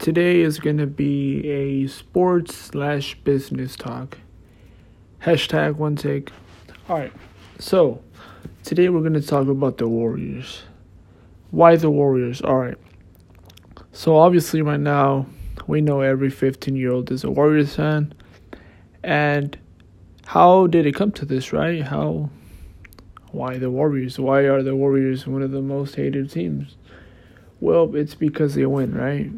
Today is going to be a sports slash business talk. Hashtag one take. Alright, so today we're going to talk about the Warriors. Why the Warriors? Alright. So, obviously, right now, we know every 15 year old is a Warriors fan. And how did it come to this, right? How. Why the Warriors? Why are the Warriors one of the most hated teams? Well, it's because they win, right?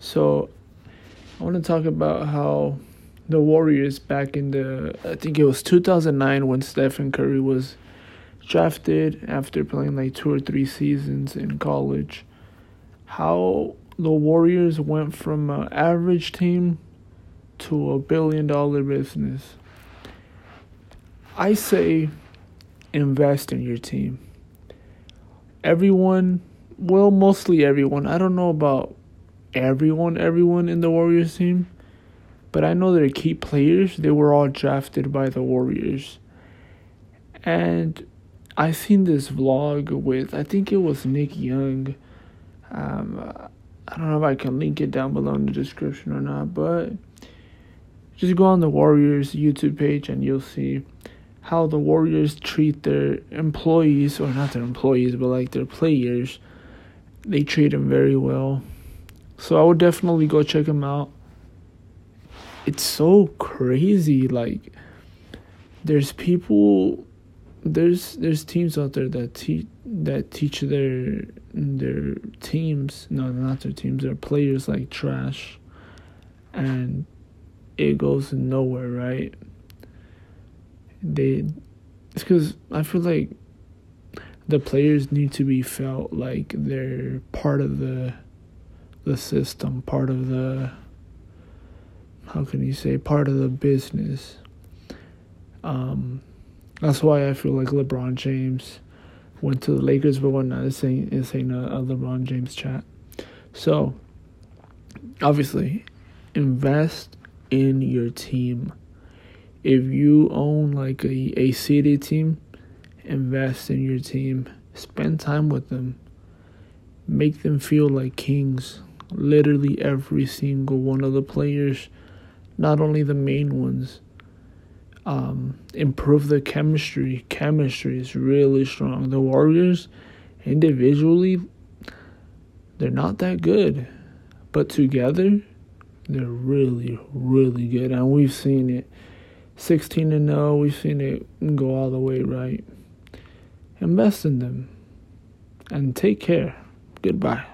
So I want to talk about how the Warriors back in the I think it was 2009 when Stephen Curry was drafted after playing like two or three seasons in college. How the Warriors went from an average team to a billion dollar business. I say invest in your team. Everyone, well, mostly everyone. I don't know about everyone, everyone in the Warriors team, but I know their key players, they were all drafted by the Warriors. And I seen this vlog with, I think it was Nick Young. Um, I don't know if I can link it down below in the description or not, but just go on the Warriors YouTube page and you'll see how the Warriors treat their employees, or not their employees, but like their players. They treat them very well. So I would definitely go check them out. It's so crazy. Like, there's people, there's there's teams out there that teach that teach their their teams, no, not their teams, their players like trash, and it goes nowhere, right? They, it's because I feel like the players need to be felt like they're part of the the system, part of the how can you say part of the business. Um, that's why I feel like LeBron James went to the Lakers, but we're not saying is saying a, a LeBron James chat. So obviously, invest in your team. If you own like a, a city team, invest in your team. Spend time with them. Make them feel like kings literally every single one of the players, not only the main ones. Um, improve the chemistry. Chemistry is really strong. The Warriors, individually, they're not that good, but together, they're really, really good. And we've seen it 16 and 0, we've seen it go all the way right. Invest in them and take care. Goodbye.